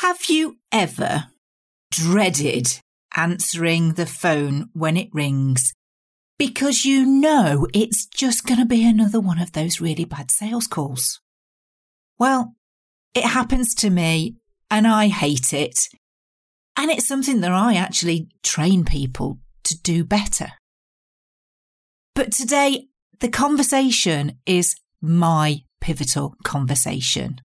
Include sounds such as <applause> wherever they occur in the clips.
Have you ever dreaded answering the phone when it rings because you know it's just going to be another one of those really bad sales calls? Well, it happens to me and I hate it. And it's something that I actually train people to do better. But today, the conversation is my pivotal conversation.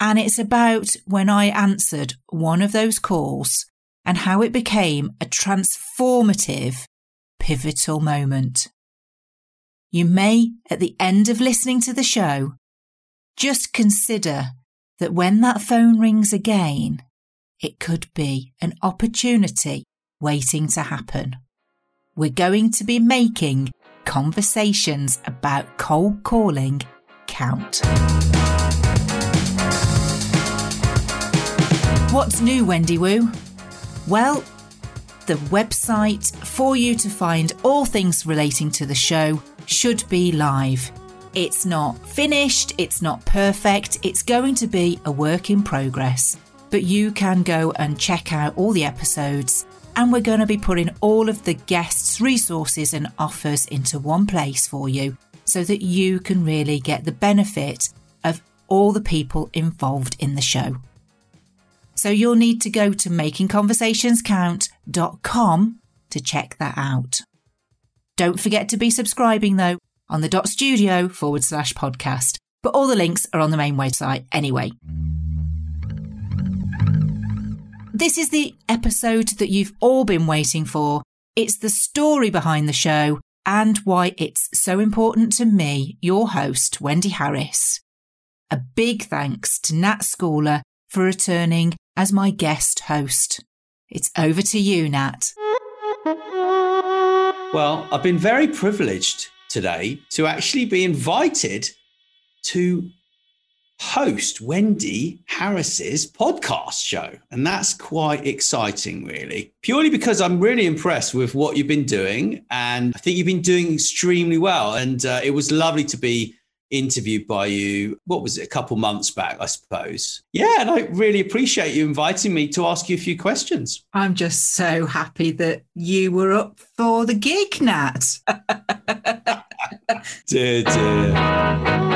And it's about when I answered one of those calls and how it became a transformative, pivotal moment. You may, at the end of listening to the show, just consider that when that phone rings again, it could be an opportunity waiting to happen. We're going to be making conversations about cold calling count. What's new, Wendy Woo? Well, the website for you to find all things relating to the show should be live. It's not finished, it's not perfect, it's going to be a work in progress. But you can go and check out all the episodes, and we're going to be putting all of the guests' resources and offers into one place for you so that you can really get the benefit of all the people involved in the show. So you'll need to go to makingconversationscount.com to check that out. Don't forget to be subscribing though on the dot studio forward slash podcast, but all the links are on the main website anyway. This is the episode that you've all been waiting for. It's the story behind the show and why it's so important to me, your host, Wendy Harris. A big thanks to Nat Schooler for returning as my guest host. It's over to you, Nat. Well, I've been very privileged today to actually be invited to host Wendy Harris's podcast show. And that's quite exciting, really, purely because I'm really impressed with what you've been doing. And I think you've been doing extremely well. And uh, it was lovely to be interviewed by you. What was it, a couple months back, I suppose? Yeah. And I really appreciate you inviting me to ask you a few questions. I'm just so happy that you were up for the gig, Nat. <laughs> dear, dear.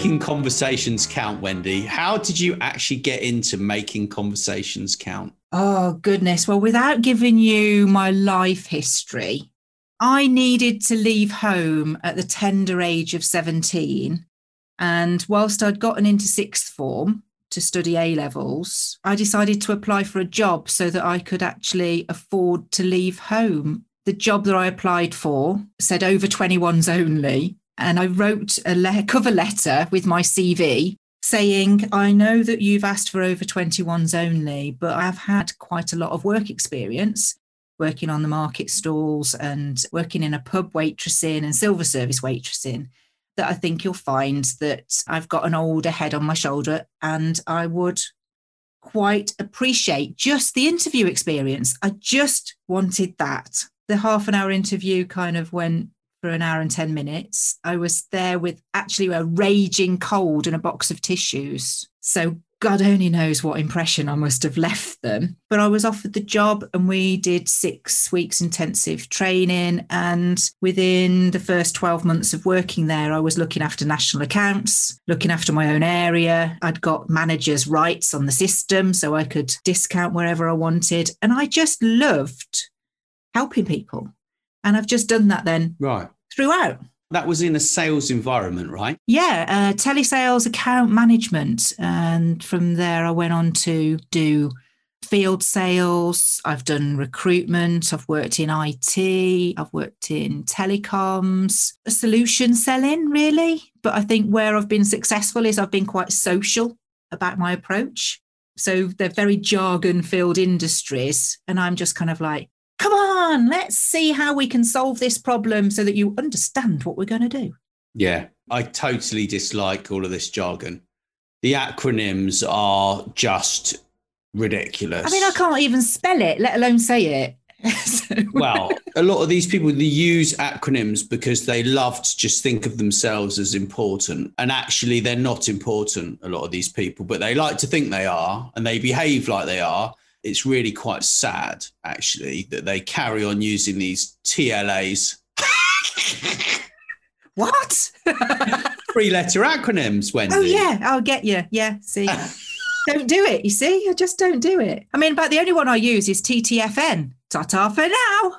making conversations count, Wendy. How did you actually get into making conversations count? Oh, goodness. Well, without giving you my life history, I needed to leave home at the tender age of 17. And whilst I'd gotten into sixth form to study A levels, I decided to apply for a job so that I could actually afford to leave home. The job that I applied for said over 21s only. And I wrote a le- cover letter with my CV saying, I know that you've asked for over 21s only, but I've had quite a lot of work experience working on the market stalls and working in a pub waitressing and silver service waitressing that I think you'll find that I've got an older head on my shoulder and I would quite appreciate just the interview experience. I just wanted that. The half an hour interview kind of went for an hour and 10 minutes. I was there with actually a raging cold and a box of tissues. So God only knows what impression I must have left them. But I was offered the job and we did six weeks intensive training. And within the first 12 months of working there, I was looking after national accounts, looking after my own area. I'd got managers' rights on the system so I could discount wherever I wanted. And I just loved helping people. And I've just done that then right throughout. That was in a sales environment, right? Yeah, uh, telesales account management. And from there, I went on to do field sales. I've done recruitment. I've worked in IT. I've worked in telecoms, solution selling, really. But I think where I've been successful is I've been quite social about my approach. So they're very jargon filled industries. And I'm just kind of like, come on, let's see how we can solve this problem so that you understand what we're going to do. Yeah, I totally dislike all of this jargon. The acronyms are just ridiculous. I mean, I can't even spell it, let alone say it. <laughs> So- well, a lot of these people they use acronyms because they love to just think of themselves as important, and actually they're not important. A lot of these people, but they like to think they are, and they behave like they are. It's really quite sad, actually, that they carry on using these TLAs, <laughs> what? <laughs> three-letter acronyms. Wendy. oh yeah, I'll get you. Yeah, see. <laughs> don't do it. You see, I just don't do it. I mean, but the only one I use is TTFN. Ta-ta for now.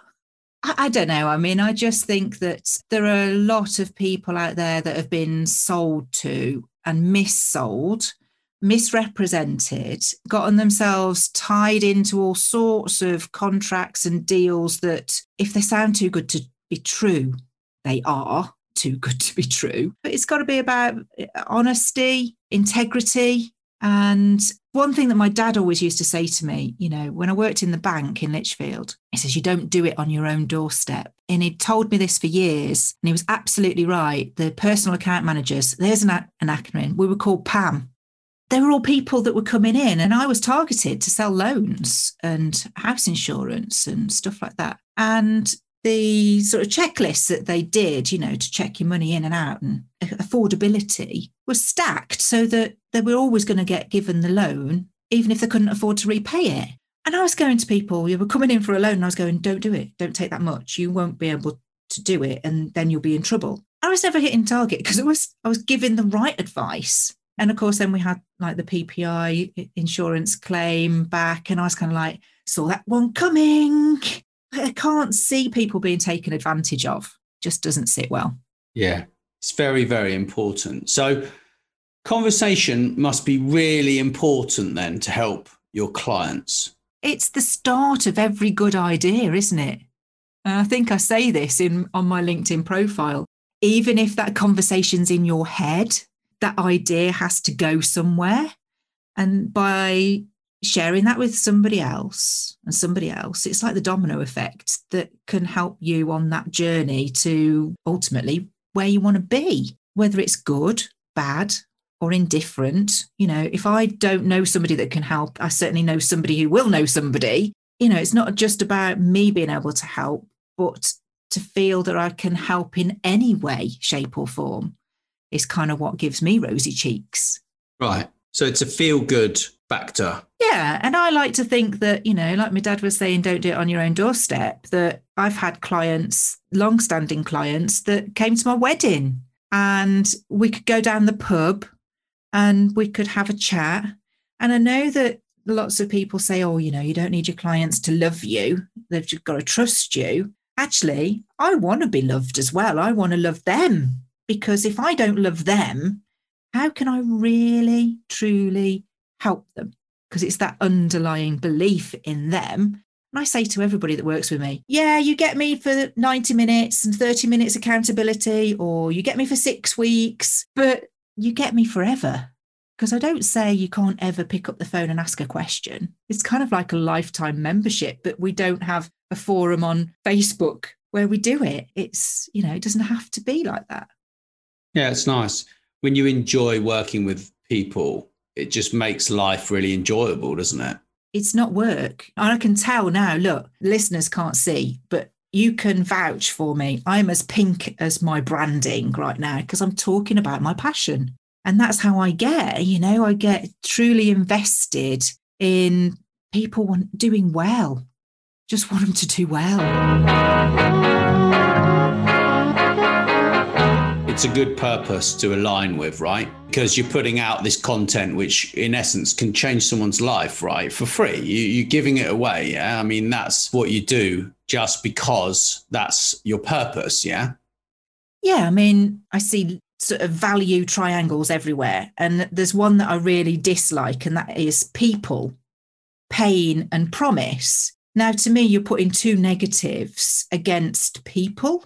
I, I don't know. I mean, I just think that there are a lot of people out there that have been sold to and missold, misrepresented, gotten themselves tied into all sorts of contracts and deals that, if they sound too good to be true, they are too good to be true. But it's got to be about uh, honesty, integrity. And one thing that my dad always used to say to me, you know, when I worked in the bank in Lichfield, he says, you don't do it on your own doorstep. And he'd told me this for years. And he was absolutely right. The personal account managers, there's an, an acronym, we were called PAM. They were all people that were coming in, and I was targeted to sell loans and house insurance and stuff like that. And the sort of checklists that they did, you know, to check your money in and out and affordability was stacked so that they were always going to get given the loan, even if they couldn't afford to repay it. And I was going to people, you were coming in for a loan, and I was going, don't do it, don't take that much. You won't be able to do it, and then you'll be in trouble. I was never hitting target because I was I was giving the right advice. And of course, then we had like the PPI insurance claim back, and I was kind of like, saw that one coming. I can't see people being taken advantage of. Just doesn't sit well. Yeah, it's very, very important. So, conversation must be really important then to help your clients. It's the start of every good idea, isn't it? And I think I say this in on my LinkedIn profile. Even if that conversation's in your head, that idea has to go somewhere. And by sharing that with somebody else and somebody else, it's like the domino effect that can help you on that journey to ultimately where you want to be, whether it's good, bad, or indifferent. You know, if I don't know somebody that can help, I certainly know somebody who will know somebody. You know, it's not just about me being able to help, but to feel that I can help in any way, shape, or form is kind of what gives me rosy cheeks. Right. So it's a feel good factor. Yeah. And I like to think that, you know, like my dad was saying, don't do it on your own doorstep, that I've had clients, long standing clients, that came to my wedding and we could go down the pub and we could have a chat. And I know that lots of people say, oh, you know, you don't need your clients to love you, they've just got to trust you. Actually, I want to be loved as well. I want to love them because if I don't love them, how can I really, truly help them? Because it's that underlying belief in them. And I say to everybody that works with me, yeah, you get me for 90 minutes and 30 minutes accountability, or you get me for six weeks, but you get me forever. Because I don't say you can't ever pick up the phone and ask a question. It's kind of like a lifetime membership, but we don't have a forum on Facebook where we do it. It's, you know, it doesn't have to be like that. Yeah, it's nice. When you enjoy working with people, it just makes life really enjoyable, doesn't it? It's not work. I can tell now, look, listeners can't see, but you can vouch for me. I'm as pink as my branding right now because I'm talking about my passion. And that's how I get, you know, I get truly invested in people doing well. Just want them to do well. It's a good purpose to align with, right? Because you're putting out this content, which in essence can change someone's life, right? For free. You, you're giving it away. Yeah. I mean, that's what you do just because that's your purpose. Yeah. Yeah. I mean, I see sort of value triangles everywhere. And there's one that I really dislike, and that is people, pain, and promise. Now, to me, you're putting two negatives against people.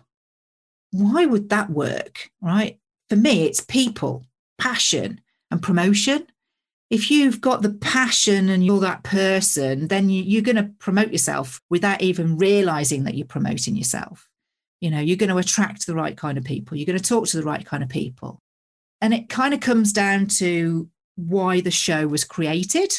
Why would that work? Right. For me, it's people, passion, and promotion. If you've got the passion and you're that person, then you, are going to promote yourself without even realizing that you're promoting yourself. You know, you're going to attract the right kind of people, you're going to talk to the right kind of people. And it kind of comes down to why the show was created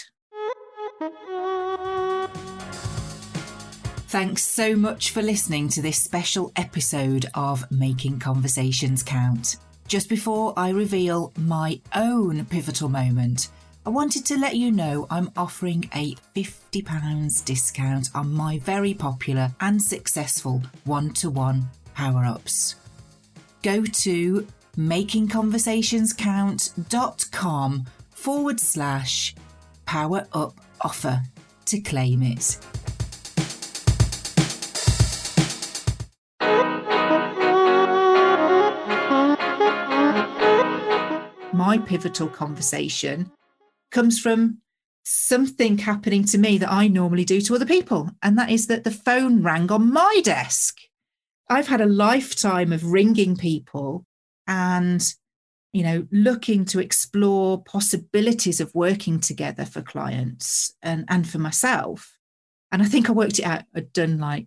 Thanks so much for listening to this special episode of Making Conversations Count. Just before I reveal my own pivotal moment, I wanted to let you know I'm offering a £50 discount on my very popular and successful one to one power ups. Go to makingconversationscount.com forward slash power up offer to claim it. My pivotal conversation comes from something happening to me that I normally do to other people, and that is that the phone rang on my desk. I've had a lifetime of ringing people and you know looking to explore possibilities of working together for clients and and for myself and i think i worked it out i'd done like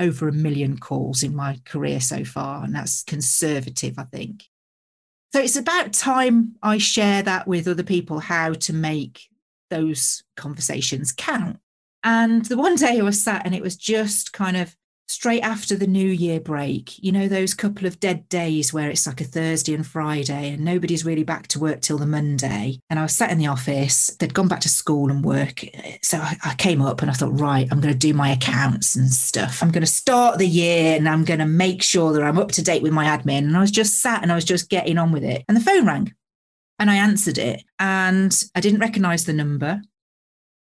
over a million calls in my career so far and that's conservative i think so it's about time i share that with other people how to make those conversations count. And the one <laughs> day i was sat and it was just kind of straight after the New Year break, you know, those couple of dead days where it's like a Thursday and Friday and nobody's really back to work till the Monday. And I was sat in the office, they'd gone back to school and work. So I, I came up and I thought, right, I'm going to do my accounts and stuff. I'm going to start the year and I'm going to make sure that I'm up to date with my admin. And I was just sat and I was just getting on with it. And the phone rang and I answered it and I didn't recognize the number.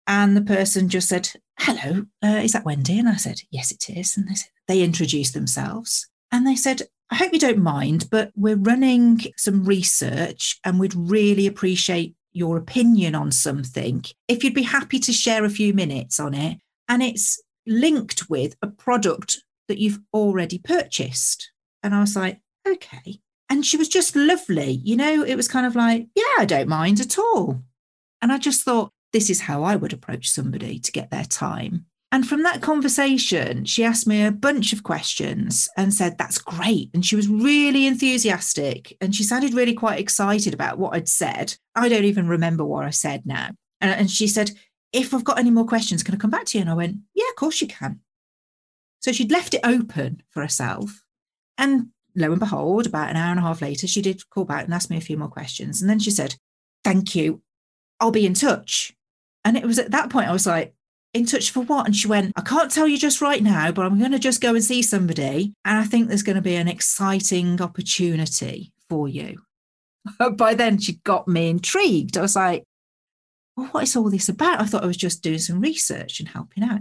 And the person just said, Hello, uh, is that Wendy? And I said, Yes, it is. And they said, They introduced themselves and they said, I hope you don't mind, but we're running some research and we'd really appreciate your opinion on something. If you'd be happy to share a few minutes on it. And it's linked with a product that you've already purchased. And I was like, okay. And she was just lovely. You know, it was kind of like, yeah, I don't mind at all. And I just thought, this is how I would approach somebody to get their time. And from that conversation, she asked me a bunch of questions and said, That's great. And she was really enthusiastic and she sounded really quite excited about what I'd said. I don't even remember what I said now. And, she said, If I've got any more questions, can I come back to you? And I went, Yeah, of course you can. So she'd left it open for herself. And lo and behold, about an hour and a half later, she did call back and ask me a few more questions. And then she said, Thank you. I'll be in touch. And it was at that point I was like, in touch for what? And she went, I can't tell you just right now, but I'm going to just go and see somebody. And I think there's going to be an exciting opportunity for you. <laughs> By then, she got me intrigued. I was like, well, what is all this about? I thought I was just doing some research and helping out.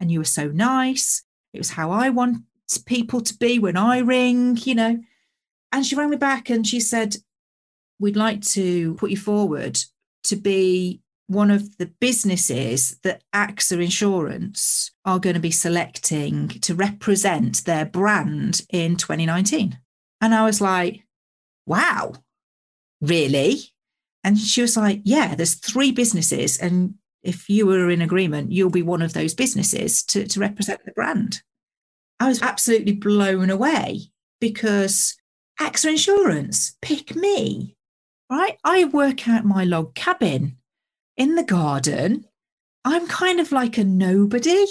And you were so nice. It was how I want people to be when I ring, you know. And she rang me back and she said, We'd like to put you forward to be one of the businesses that AXA Insurance are going to be selecting to represent their brand in 2019. And I was like, wow, really? And she was like, yeah, there's three businesses. And if you were in agreement, you'll be one of those businesses to, to represent the brand. I was absolutely blown away because AXA Insurance, pick me, right? I work out my log cabin in the garden, I'm kind of like a nobody.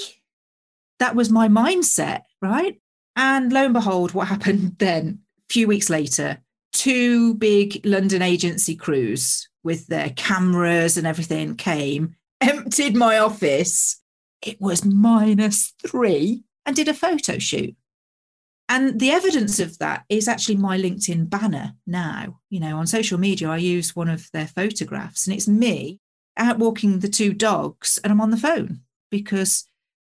That was my mindset, right? And lo and behold, what <laughs> happened then? A few weeks later, two big London agency crews with their cameras and everything came, <laughs> emptied my office. It was minus three and did a photo shoot. And the evidence of that is actually my LinkedIn banner now. You know, on social media, I use one of their photographs and it's me out walking the two dogs and I'm on the phone because,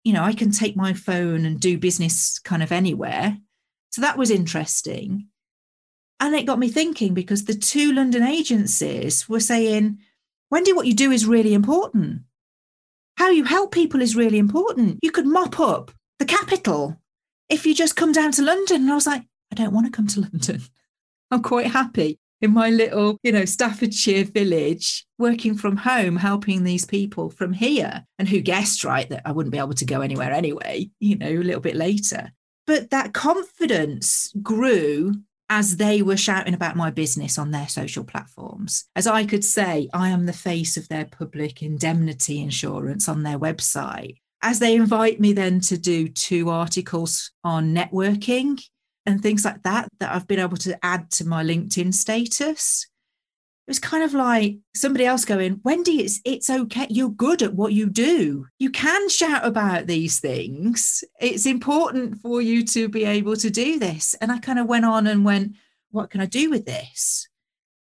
you know, I can take my phone and do business kind of anywhere. So that was interesting. And it got me thinking because the two London agencies were saying, Wendy, what you do is really important. How you help people is really important. You could mop up the capital if you just come down to London. And I was like, I don't want to come to <laughs> London. I'm quite happy in my little, you know, Staffordshire village, working from home, helping these people from here. And who guessed, right, that I wouldn't be able to go anywhere anyway, you know, a little bit later. But that confidence grew as they were shouting about my business on their social platforms. As I could say, I am the face of their public indemnity insurance on their website. as they invite me then to do two articles on networking and things like that, that I've been able to add to my LinkedIn status, it was kind of like somebody else going, Wendy, it's it's okay. You're good at what you do. You can shout about these things. It's important for you to be able to do this. And I kind of went on and went, what can I do with this?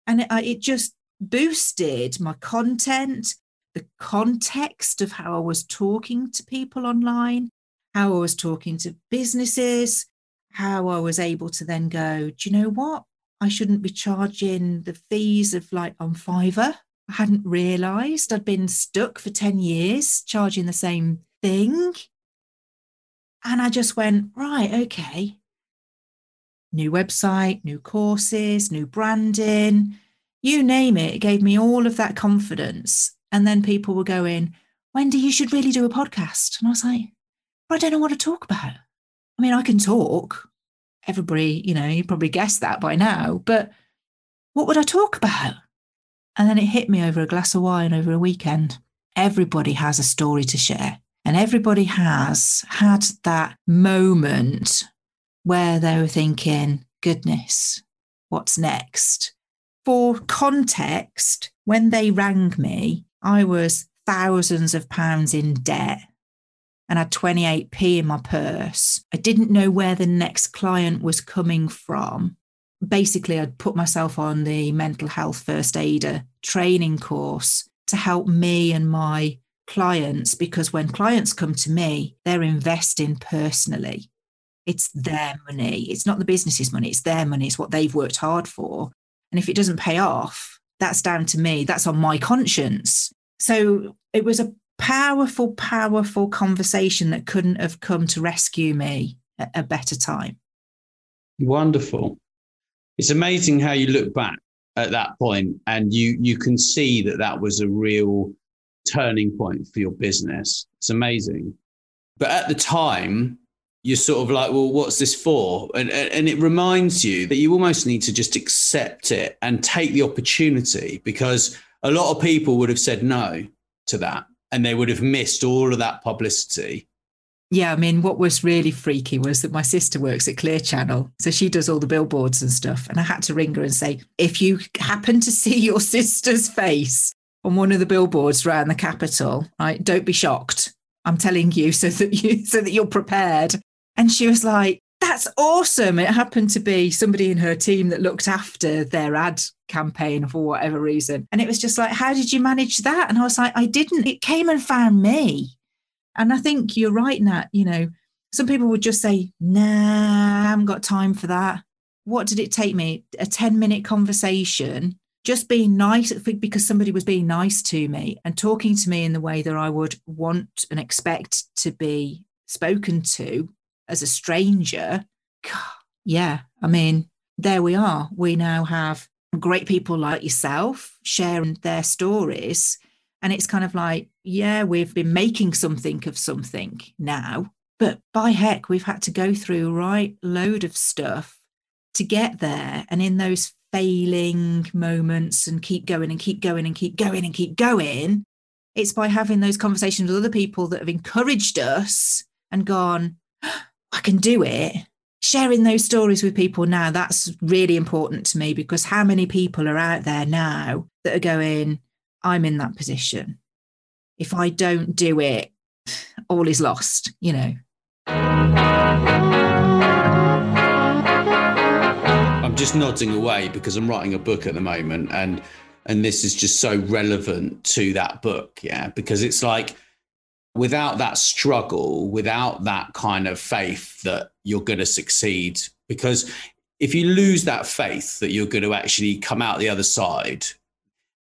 And it, it just boosted my content, the context of how I was talking to people online, how I was talking to businesses, how I was able to then go, do you know what? I shouldn't be charging the fees of like on Fiverr. I hadn't realized I'd been stuck for 10 years charging the same thing. And I just went, right, okay. New website, new courses, new branding, you name it. It gave me all of that confidence. And then people were going, Wendy, you should really do a podcast. And I was like, I don't know what to talk about. I mean, I can talk, everybody, you know, you probably guessed that by now, but what would I talk about? And then it hit me over a glass of wine over a weekend. Everybody has a story to share, and everybody has had that moment where they were thinking, goodness, what's next? For context, when they rang me, I was thousands of pounds in debt and had 28p in my purse. I didn't know where the next client was coming from. Basically, I'd put myself on the mental health first aider training course to help me and my clients because when clients come to me, they're investing personally. It's their money. It's not the business's money. It's their money. It's what they've worked hard for. And if it doesn't pay off, that's down to me. That's on my conscience. So it was a powerful, powerful conversation that couldn't have come to rescue me at a better time. Wonderful. It's amazing how you look back at that point and you you can see that that was a real turning point for your business. It's amazing. But at the time, you're sort of like, well, what's this for? And, and it reminds you that you almost need to just accept it and take the opportunity because a lot of people would have said no to that and they would have missed all of that publicity. Yeah, I mean, what was really freaky was that my sister works at Clear Channel. So she does all the billboards and stuff. And I had to ring her and say, if you happen to see <laughs> your sister's face on one of the billboards around the capital, right, don't be shocked. I'm telling you so that you <laughs> so that you're prepared. And she was like, that's awesome. It happened to be somebody in her team that looked after their ad campaign for whatever reason. And it was just like, how did you manage that? And I was like, I didn't. It came and found me. And I think you're right, Nat. You know, some people would just say, nah, I haven't got time for that. What did it take me? A 10 minute conversation, just being nice because somebody was being nice to me and talking to me in the way that I would want and expect to be spoken to as a stranger. Yeah, I mean, there we are. We now have great people like yourself sharing their stories. And it's kind of like, yeah, we've been making something of something now, but by heck, we've had to go through a right load of stuff to get there. And in those failing moments and keep going and keep going and keep going and keep going, it's by having those conversations with other people that have encouraged us and gone, I can do it. Sharing those stories with people now that's really important to me because how many people are out there now that are going i'm in that position. If i don't do it all is lost you know? I'm just nodding away because i'm writing a book at the moment and and this is just so relevant to that book yeah? Because it's like without that struggle, without that kind of faith that you're going to succeed, because if you lose that faith that you're going to actually come out the other side,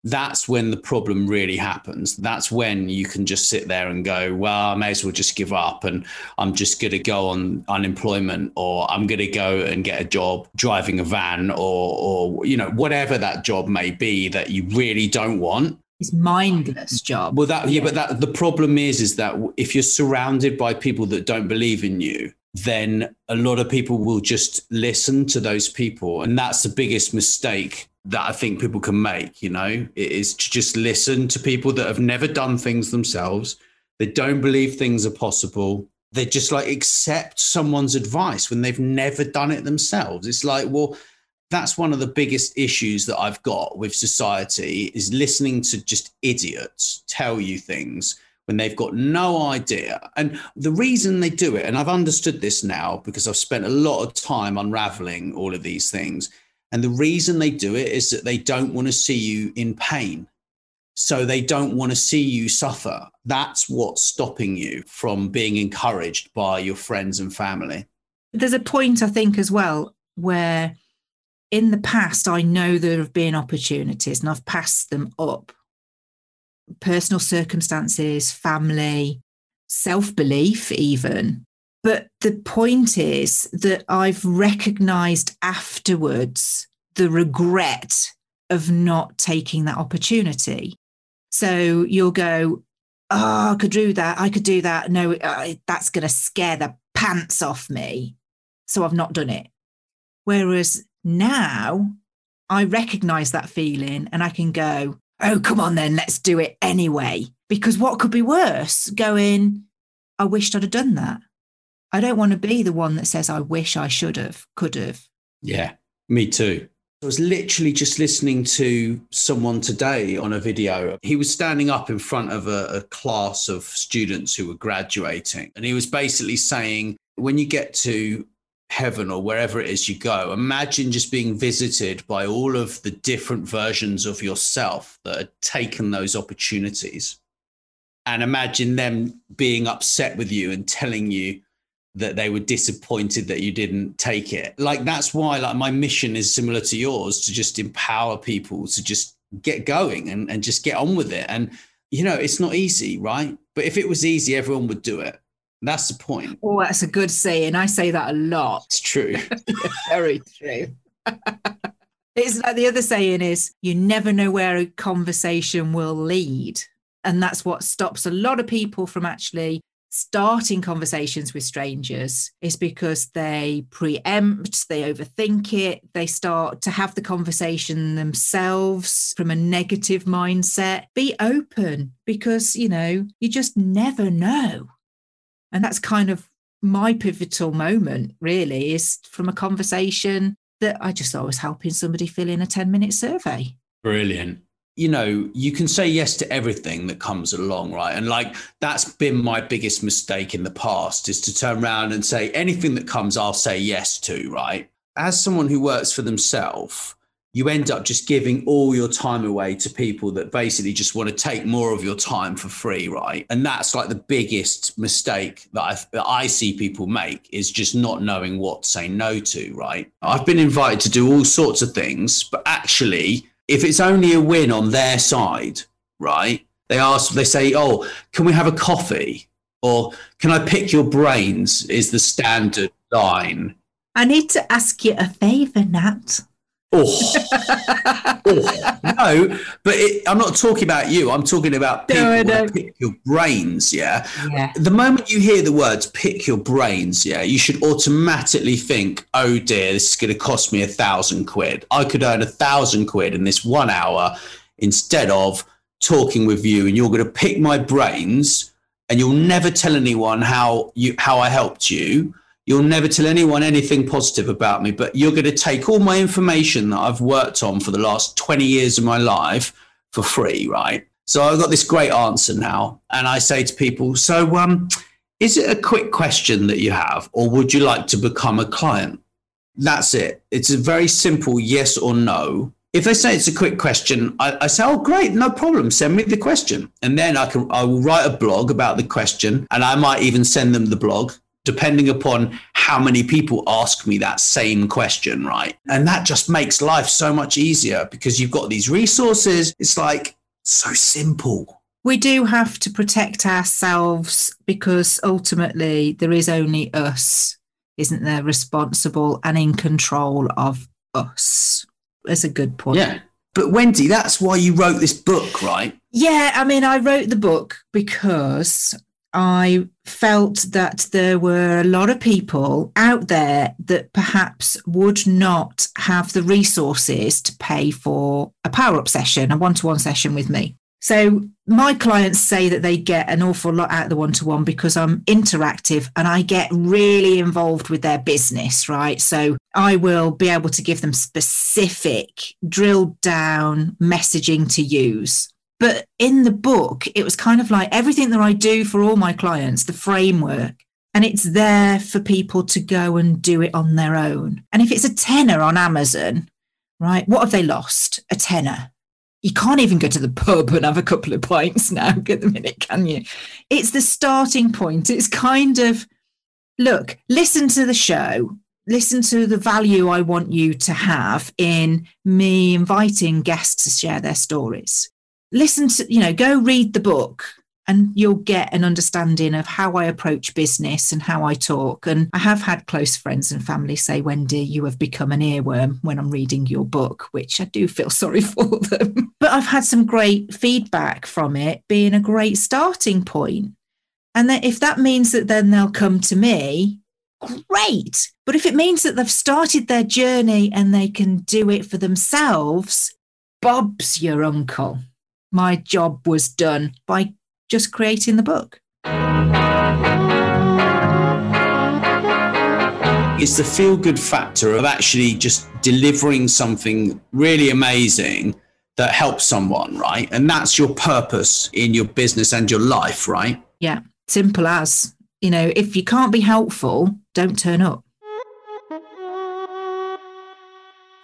that's when the problem really happens. That's when you can just sit there and go, well, I may as well just give up and I'm just going to go on unemployment or I'm going to go and get a job driving a van or, or, you know, whatever that job may be that you really don't want his mindless job. Well, that yeah, but that the problem is, is that if you're surrounded by people that don't believe in you, then a lot of people will just listen to those people, and that's the biggest mistake that I think people can make. You know, is to just listen to people that have never done things themselves, They don't believe things are possible. They just like accept someone's advice when they've never done it themselves. It's like, well, that's one of the biggest issues that I've got with society is listening to just idiots tell you things when they've got no idea. And the reason they do it, and I've understood this now because I've spent a lot of time unraveling all of these things. And the reason they do it is that they don't want to see you in pain. So they don't want to see you suffer. That's what's stopping you from being encouraged by your friends and family. There's a point, I think, as well, where in the past, I know there have been opportunities and I've passed them up. Personal circumstances, family, self belief, even. But the point is that I've recognized afterwards the regret of not taking that opportunity. So you'll go, Oh, I could do that. I could do that. No, uh, that's going to scare the pants off me. So I've not done it. Whereas now I recognize that feeling and I can go, oh, come on then, let's do it anyway. Because what could be worse? Going, I wished I'd have done that. I don't want to be the one that says, I wish I should have, could have. Yeah, me too. I was literally just listening to someone today on a video. He was standing up in front of a, a, class of students who were graduating. And he was basically saying, when you get to heaven or wherever it is you go, imagine just being visited by all of the different versions of yourself that had taken those opportunities. And imagine them being upset with you and telling you that they were disappointed that you didn't take it. Like that's why like my mission is similar to yours to just empower people to just get going and, and just get on with it. And you know, it's not easy, right? But if it was easy, everyone would do it. That's the point. Oh, that's a good saying. I say that a lot. It's true. <laughs> Very true. it's like the other saying is you never know where a conversation will lead. And that's what stops a lot of people from actually starting conversations with strangers is because they preempt, they overthink it, they start to have the conversation themselves from a negative mindset. Be open because, you know, you just never know. And that's kind of my pivotal moment, really, is from a conversation that I just thought I was helping somebody fill in a 10 minute survey. Brilliant. You know, you can say yes to everything that comes along, right? And like that's been my biggest mistake in the past is to turn around and say anything that comes, I'll say yes to, right? As someone who works for themselves, you end up just giving all your time away to people that basically just want to take more of your time for free, right? And that's like the biggest mistake that, i that I see people make is just not knowing what to say no to, right? I've been invited to do all sorts of things, but actually, if it's only a win on their side, right? They ask, they say, "Oh, can we have a coffee?" Or "Can I pick your brains?" Is the standard line. I need to ask you a favor, Nat. Oh. oh. no, but it, I'm not talking about you. I'm talking about people no, no. pick your brains. Yeah? yeah. The moment you hear the words "pick your brains," yeah, you should automatically think, "Oh dear, this is going to cost me a thousand quid. I could earn a thousand quid in this one hour instead of talking with you, and you're going to pick my brains, and you'll never tell anyone how you how I helped you." You'll never tell anyone anything positive about me, but you're going to take all my information that I've worked on for the last 20 years of my life for free, right? So I've got this great answer now. And I say to people, so um, is it a quick question that you have, or would you like to become a client? That's it. It's a very simple yes or no. If they say it's a quick question, I, I, say, "Oh, great, no problem. Send me the question," and then I can I will write a blog about the question, and I might even send them the blog depending upon how many people ask me that same question, right? And that just makes life so much easier because you've got these resources. It's like so simple. We do have to protect ourselves because ultimately there is only us, isn't there, responsible and in control of us. That's a good point. Yeah. But Wendy, that's why you wrote this book, right? Yeah, I mean, I wrote the book because I felt that there were a lot of people out there that perhaps would not have the resources to pay for a power up session, a one to one session with me. So my clients say that they get an awful lot out of the one to one because I'm interactive and I get really involved with their business, right? So I will be able to give them specific, drilled down messaging to use. But in the book, it was kind of like everything that I do for all my clients, the framework, and it's there for people to go and do it on their own. And if it's a tenner on Amazon, right, what have they lost? A tenner you can't even go to the pub and have a couple of pints now <laughs> at the minute, can you? It's the starting point. It's kind of look, listen to the show, listen to the value I want you to have in me inviting guests to share their stories. Listen to, you know, go read the book and you'll get an understanding of how I approach business and how I talk. And I have had close friends and family say, Wendy, you have become an earworm when I'm reading your book, which I do feel <laughs> sorry for them. but I've had some great feedback from it being a great starting point. And that if that means that then they'll come to me, great. But if it means that they've started their journey and they can do it for themselves, Bob's your uncle. My job was done by just creating the book? It's the feel good factor of actually just delivering something really amazing that helps someone, right? And that's your purpose in your business and your life, right? Yeah, simple as. You know, if you can't be helpful, don't turn up.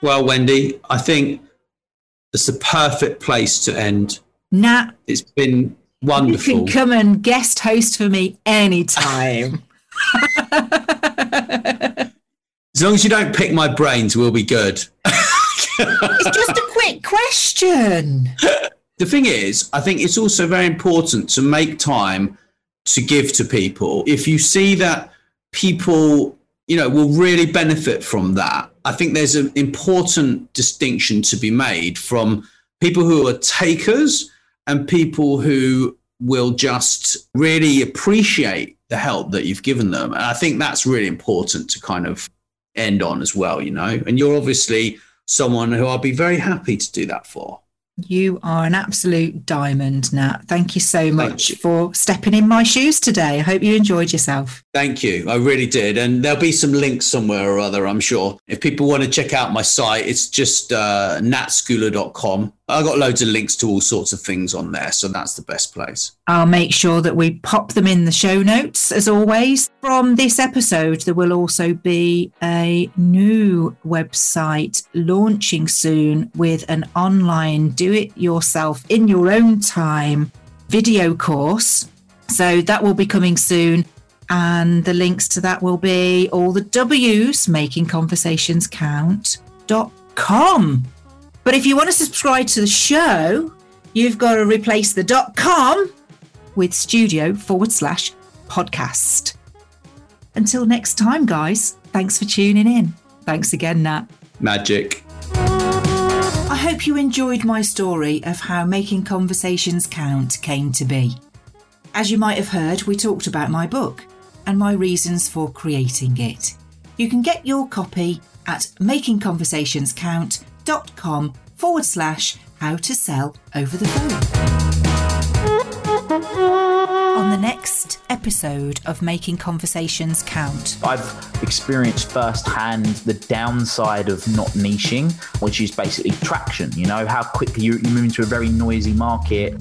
Well, Wendy, I think it's the perfect place to end. Nat. It's been Wonderful. You can come and guest host for me anytime. <laughs> as long as you don't pick my brains, we'll be good. <laughs> it's just a quick question. The thing is, I think it's also very important to make time to give to people. If you see that people, you know, will really benefit from that, I think there's an important distinction to be made from people who are takers and people who will just really appreciate the help that you've given them. And I think that's really important to kind of end on as well, you know. And you're obviously someone who I'll be very happy to do that for. You are an absolute diamond, Nat. Thank you so much you. for stepping in my shoes today. I hope you enjoyed yourself. Thank you. I really did. And there'll be some links somewhere or other, I'm sure. If people want to check out my site, it's just uh, natschooler.com. I've got loads of links to all sorts of things on there. So that's the best place. I'll make sure that we pop them in the show notes as always. From this episode, there will also be a new website launching soon with an online do it yourself in your own time video course. So that will be coming soon. And the links to that will be all the W's making conversations count.com. But if you want to subscribe to the show, you've got to replace the dot com with studio forward slash podcast. Until next time, guys, thanks for tuning in. Thanks again, Nat. Magic. I hope you enjoyed my story of how making conversations count came to be. As you might have heard, we talked about my book and my reasons for creating it. You can get your copy at makingconversationscount.com forward slash how to sell over the phone. On the next episode of Making Conversations Count, I've experienced firsthand the downside of not niching, which is basically traction. You know, how quickly you move into a very noisy market